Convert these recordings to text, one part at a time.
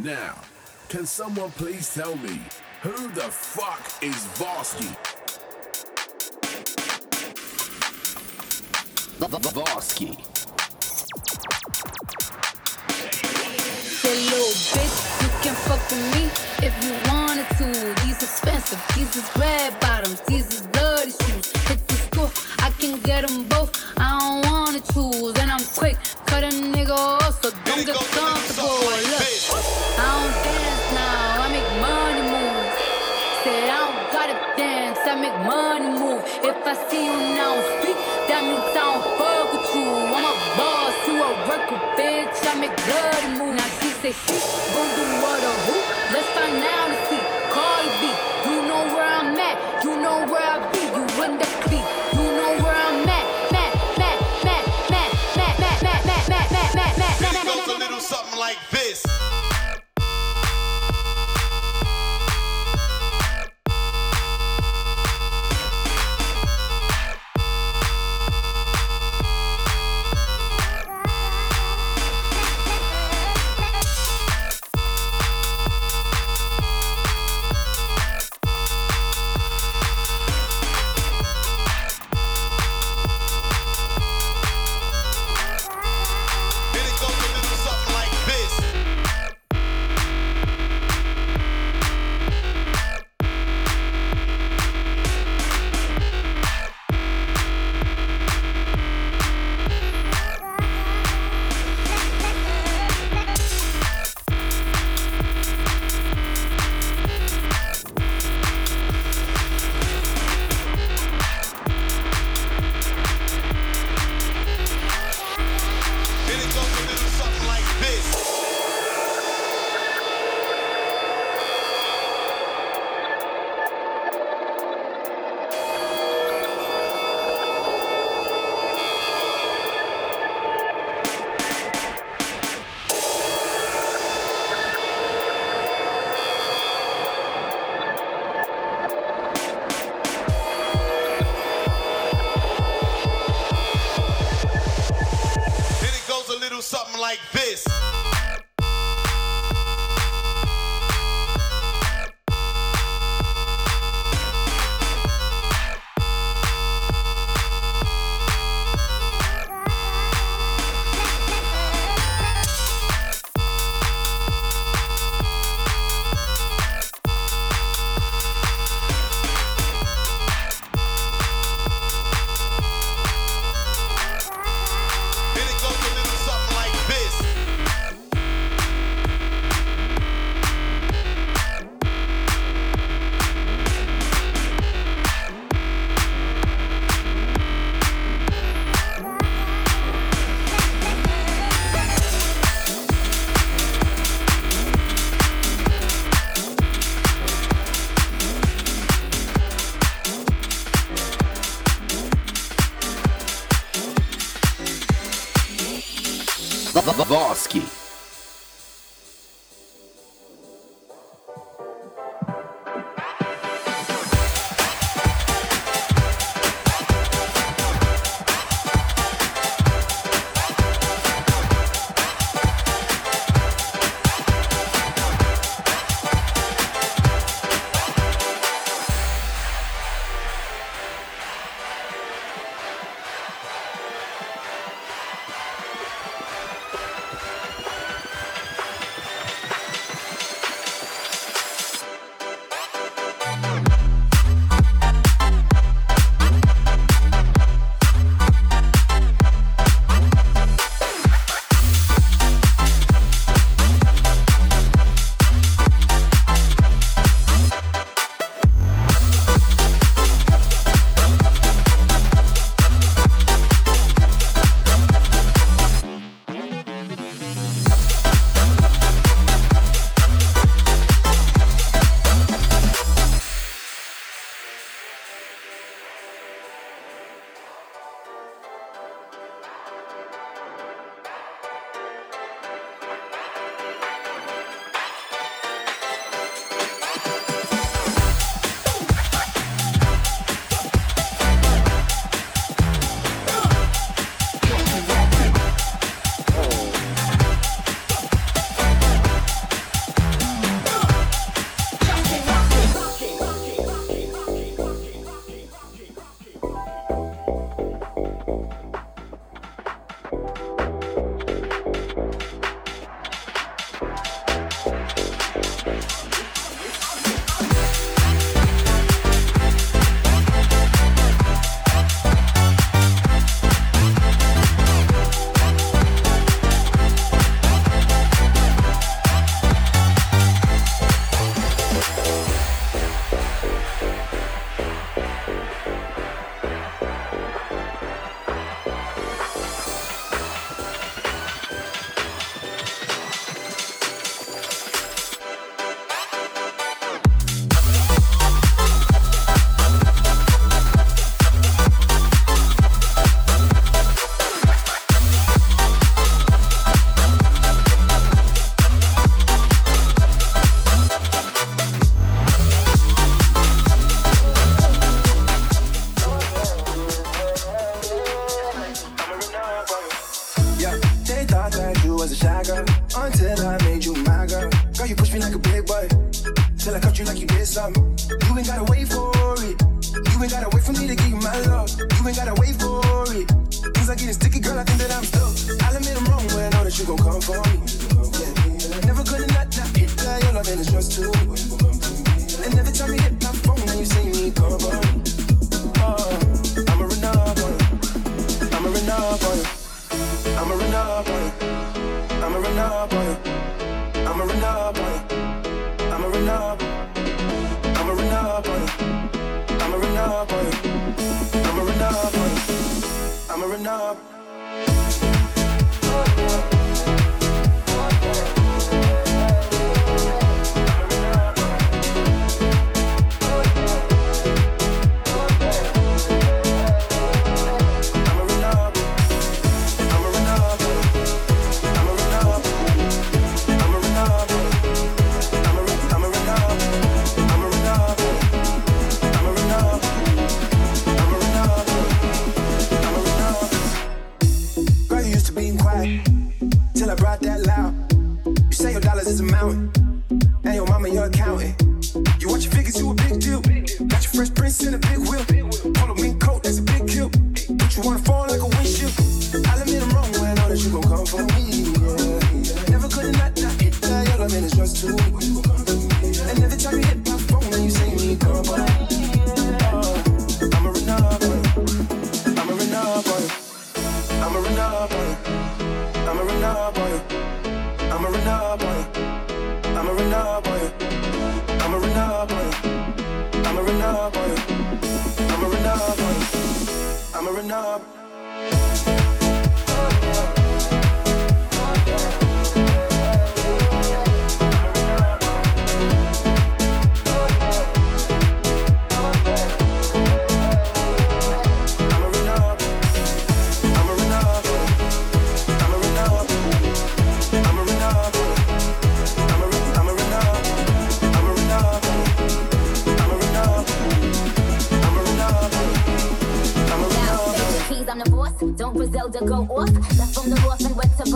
Now, can someone please tell me who the fuck is Varsky? Varsky. Say, little bitch, you can fuck with me if you wanted to. These expensive, these is red bottoms, these is bloody shoes. Hit the school, I can get them both. I don't wanna choose, and I'm quick, cut a nigga off, so don't get comfortable. See you now speak, that I don't fuck with you. I'm a boss, you a worker, bitch. I make bloody move. Now she say she gon' do what or who? Let's find out and see. Cardi B, you know where I'm at, you know where I be. You in the beat, you know where I'm at. Matt, Matt, Matt, Matt, Matt, Matt, Matt, Matt, Matt, Matt, Matt, Matt, Matt, It goes a Matt, little something like this. Then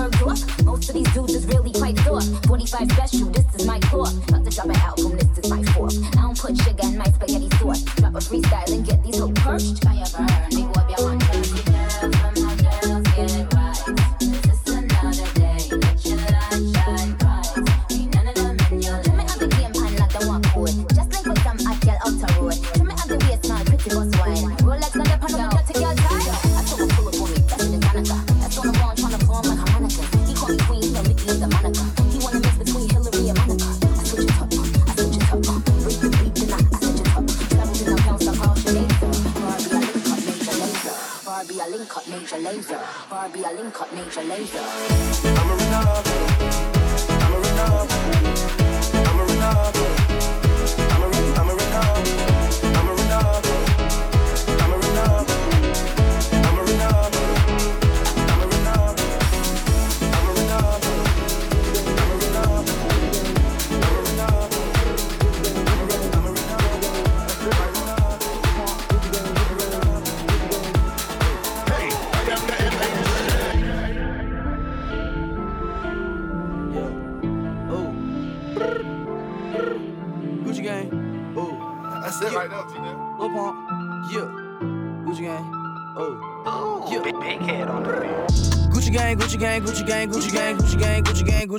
Most of these dudes is really quite thought. 45 special,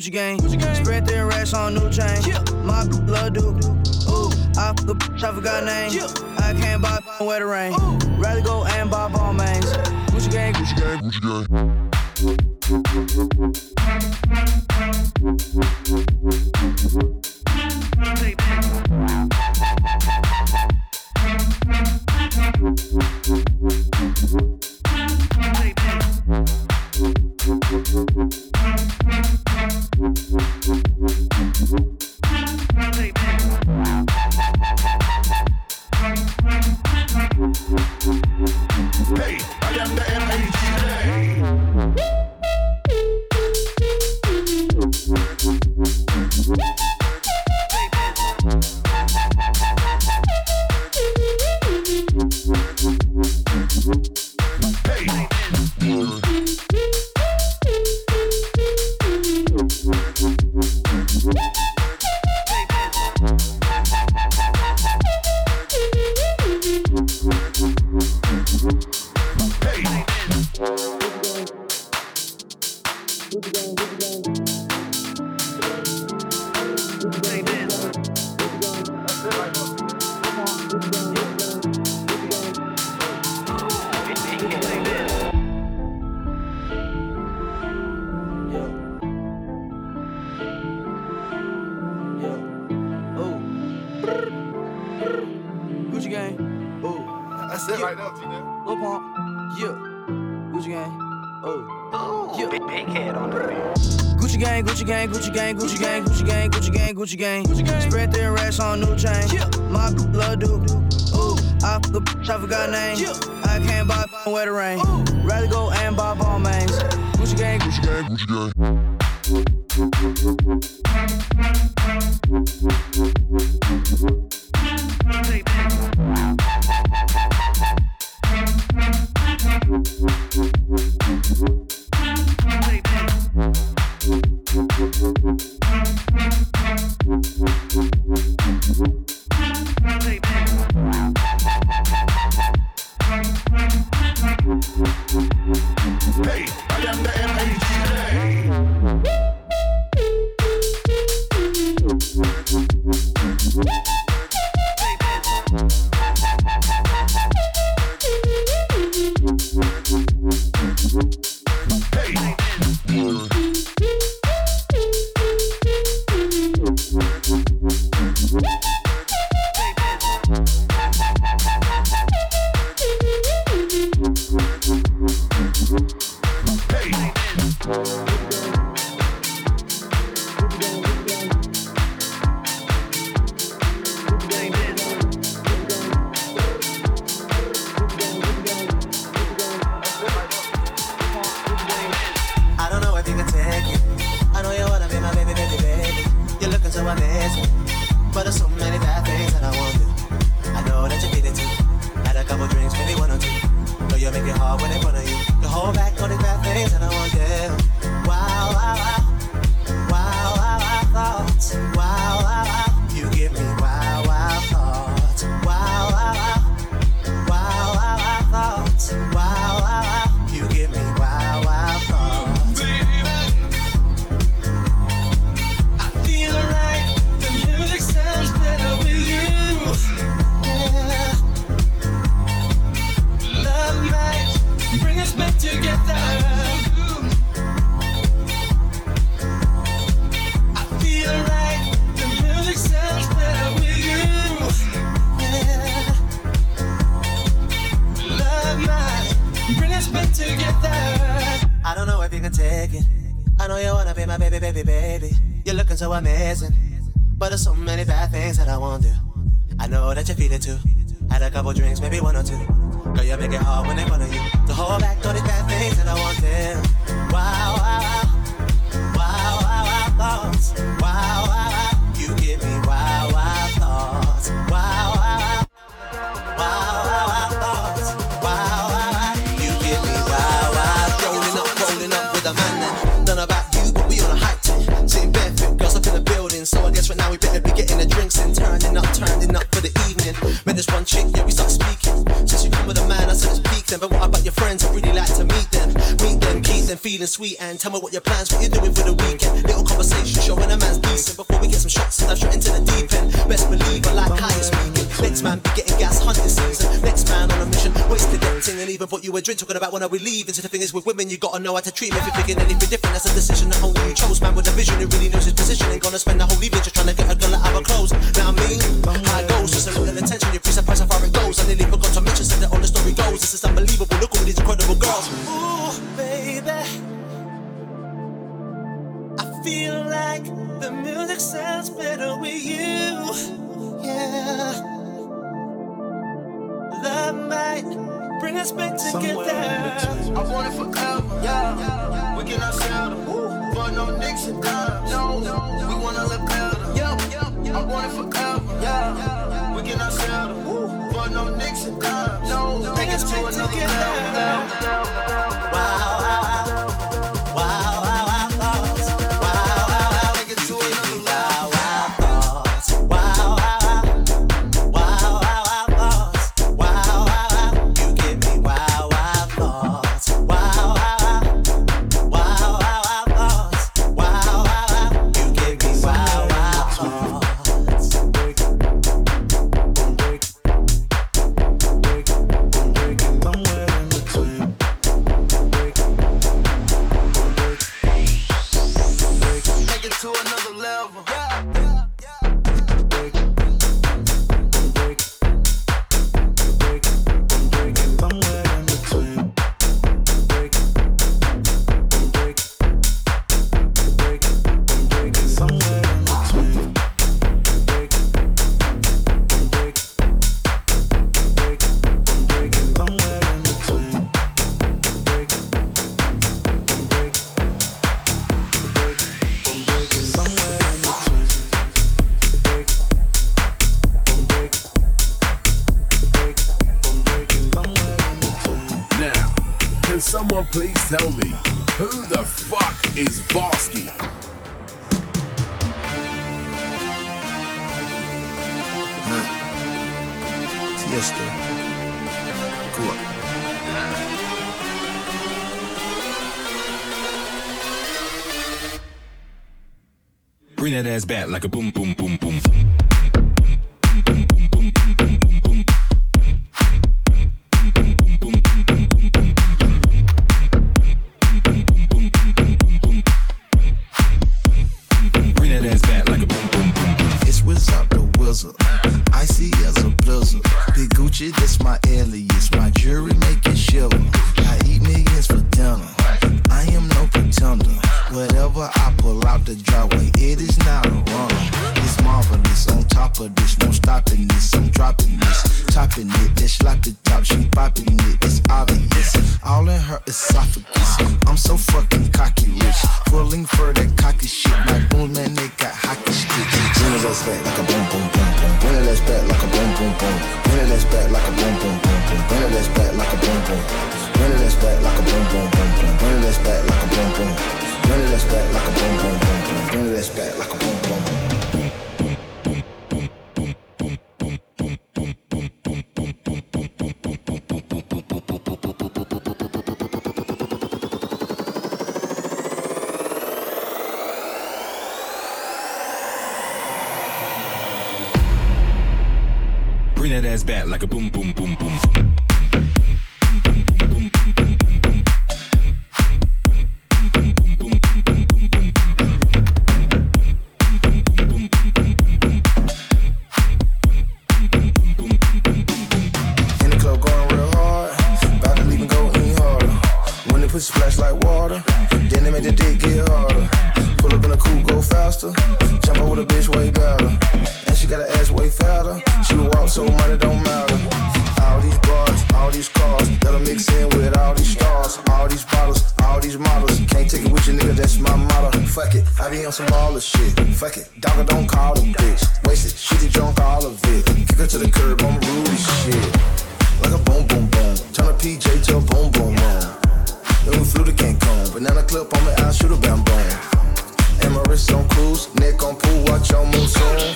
Gucci gang. Spread their racks on new chain. Yeah. My love do. Ooh, I the bitch, I forgot name. Yeah. I can't buy where the rain. Ooh. Rather go and buy Balmains. Gucci gang, Gucci gang, Gucci gang. Gucci gang, Gucci gang, Gucci gang, Gucci gang, Gucci gang, Gucci gang, Gucci gang. Spread their racks on new chain. My blood do. Ooh. I a bitch, I forgot name. I can't buy the rain. Rather go and buy Balmains. Gucci gang, Gucci gang, Gucci gang. Hey, I am the M-A-G-A. But there's so many bad things that I won't do. I know that you feel it too. Had a couple drinks, maybe one or two. Know you make it hard when they front of you. You hold back all these bad things that I won't do. Wow, wow, wow, wow, wow, wow thoughts. Wow, wow, baby, baby. You're looking so amazing. But there's so many bad things that I won't do. I know that you feel it too. Had a couple drinks, maybe one or two. Girl, you make it hard when they of you. To hold back all these bad things that I won't do. Wow, wow, wow. Wow, wow, wow thoughts. Wow, wow, wow. You give me wow, feeling sweet. And tell me what your plans, what you're doing for the weekend. Little conversation, showing a man's decent. Before we get some shots, and dive straight into the deep end. Best believe I like you're speaking. Next man be getting gas hunting season. Next man on a mission, wasted dancing and even bought you a drink. Talking about when are we leaving. So the thing is with women, you gotta know how to treat them. If you're thinking anything different, that's a decision that only you chose. Man with a vision who really knows his position. Ain't gonna spend the whole evening just trying to get a someone please tell me who the fuck is Varsky? Tiesto. Cool. Bring that ass back like a boom, boom, boom, boom. It. Then slap the top, she popping it. It's obvious. All in her esophagus. I'm so fucking cocky rich. Pulling for that cocky shit. My boom man, they got hockey sticks. Bring it back like a boom boom boom boom. Bring it back like a boom boom boom. Bring it back like a boom boom boom boom. Bring it back like a boom boom. Bring it back like a boom boom boom boom. Bring it back like a boom boom. Bring it back like a boom boom boom boom. Bring it back like a boom boom. Like a boom, boom, boom, boom. Splash like water, then they make the dick get harder. Pull up in a coupe, go faster. Jump out with a bitch way better. And she got an ass way fatter. She walk so money don't models. Can't take it with you, nigga, that's my motto. Fuck it, I be on some baller shit. Fuck it, dogger don't call them bitch. Wasted, shitty drunk, all of it. Kick her to the curb, I'm rude as shit. Like a boom boom boom, turn a PJ to a boom boom boom. Then we flew to Cancun, banana clip on my eye, shoot a bam boom. And my wrist on cruise, neck on pool, watch your move soon.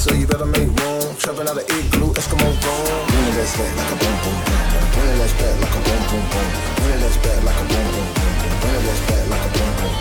So you better make room, trapping out of igloo, Eskimo room. It ass back like a boom boom boom. It ass back like a boom boom boom. It ass back like a boom boom boom. Ass back like a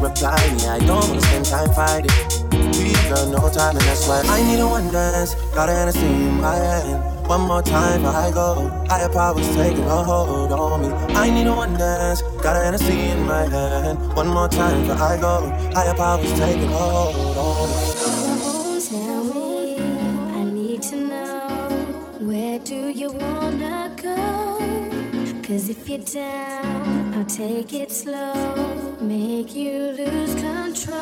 reply me. I don't wanna spend time fighting. We've got no time, and that's why I need a one dance. Got an Hennessy in my hand. One more time, I go. Higher powers taking a hold on me. I need a one dance. Got an Hennessy in my hand. One more time, I go. Higher powers taking a hold on me. Where do you wanna go? Cause if you're down, I'll take it slow make you lose control.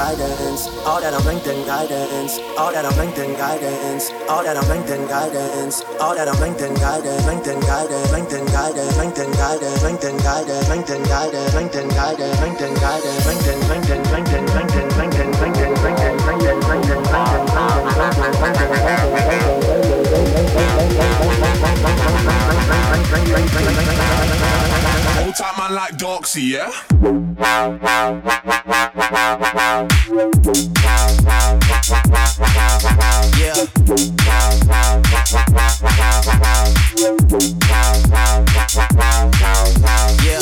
guidance. All that I'm LinkedIn guidance. All that I'm LinkedIn guidance. All that I'm LinkedIn guidance. All that I'm LinkedIn guidance. LinkedIn guidance. LinkedIn guidance. LinkedIn guidance. LinkedIn guidance. LinkedIn guidance. LinkedIn guidance. LinkedIn guidance. LinkedIn LinkedIn LinkedIn LinkedIn LinkedIn LinkedIn LinkedIn LinkedIn LinkedIn LinkedIn LinkedIn LinkedIn LinkedIn Type man like Doxy, yeah? Yeah. Yeah.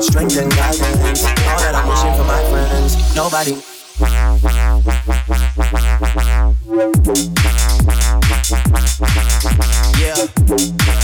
Strength and guidance, all that I'm wishing for my friends. Nobody yeah.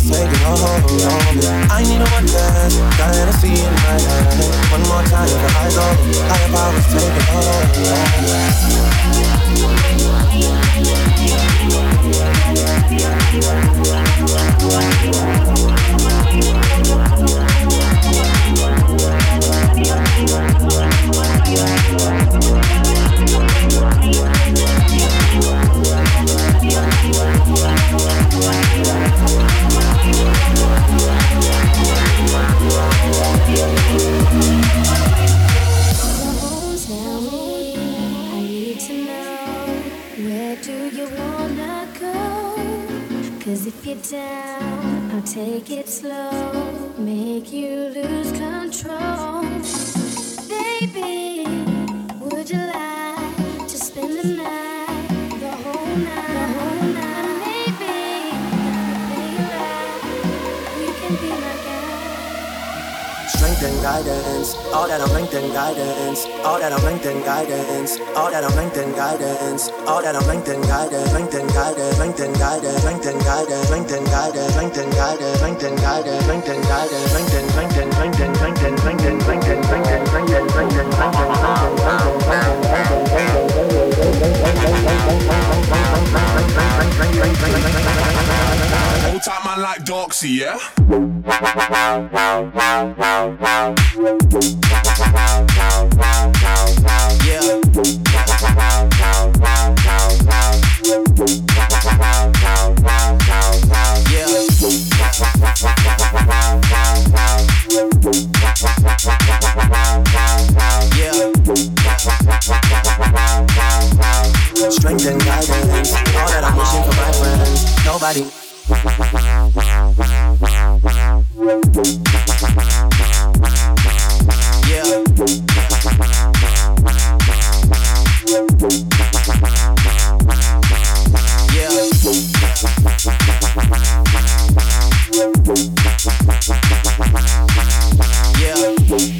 let's make it home, home. I need one dance, got see in my eyes. One more time, your eyes on me, higher powers, take it home, yeah. it down, I'll take it slow, make you lose control. Baby, would you like to spend the night? LinkedIn guidance. All that on LinkedIn guidance. All that on LinkedIn guidance. All that on LinkedIn guidance. All that on LinkedIn guidance. LinkedIn guidance. LinkedIn guidance. LinkedIn guidance. LinkedIn guidance. LinkedIn guidance. LinkedIn guidance. LinkedIn guidance. LinkedIn. LinkedIn. LinkedIn. LinkedIn. LinkedIn. LinkedIn. LinkedIn. LinkedIn. LinkedIn. LinkedIn. LinkedIn. LinkedIn. LinkedIn. LinkedIn. LinkedIn. LinkedIn. LinkedIn. Tight, man, like Doxy, yeah? Yeah. Yeah. Strength and guidance. nobody. Yeah. Yeah. Yeah.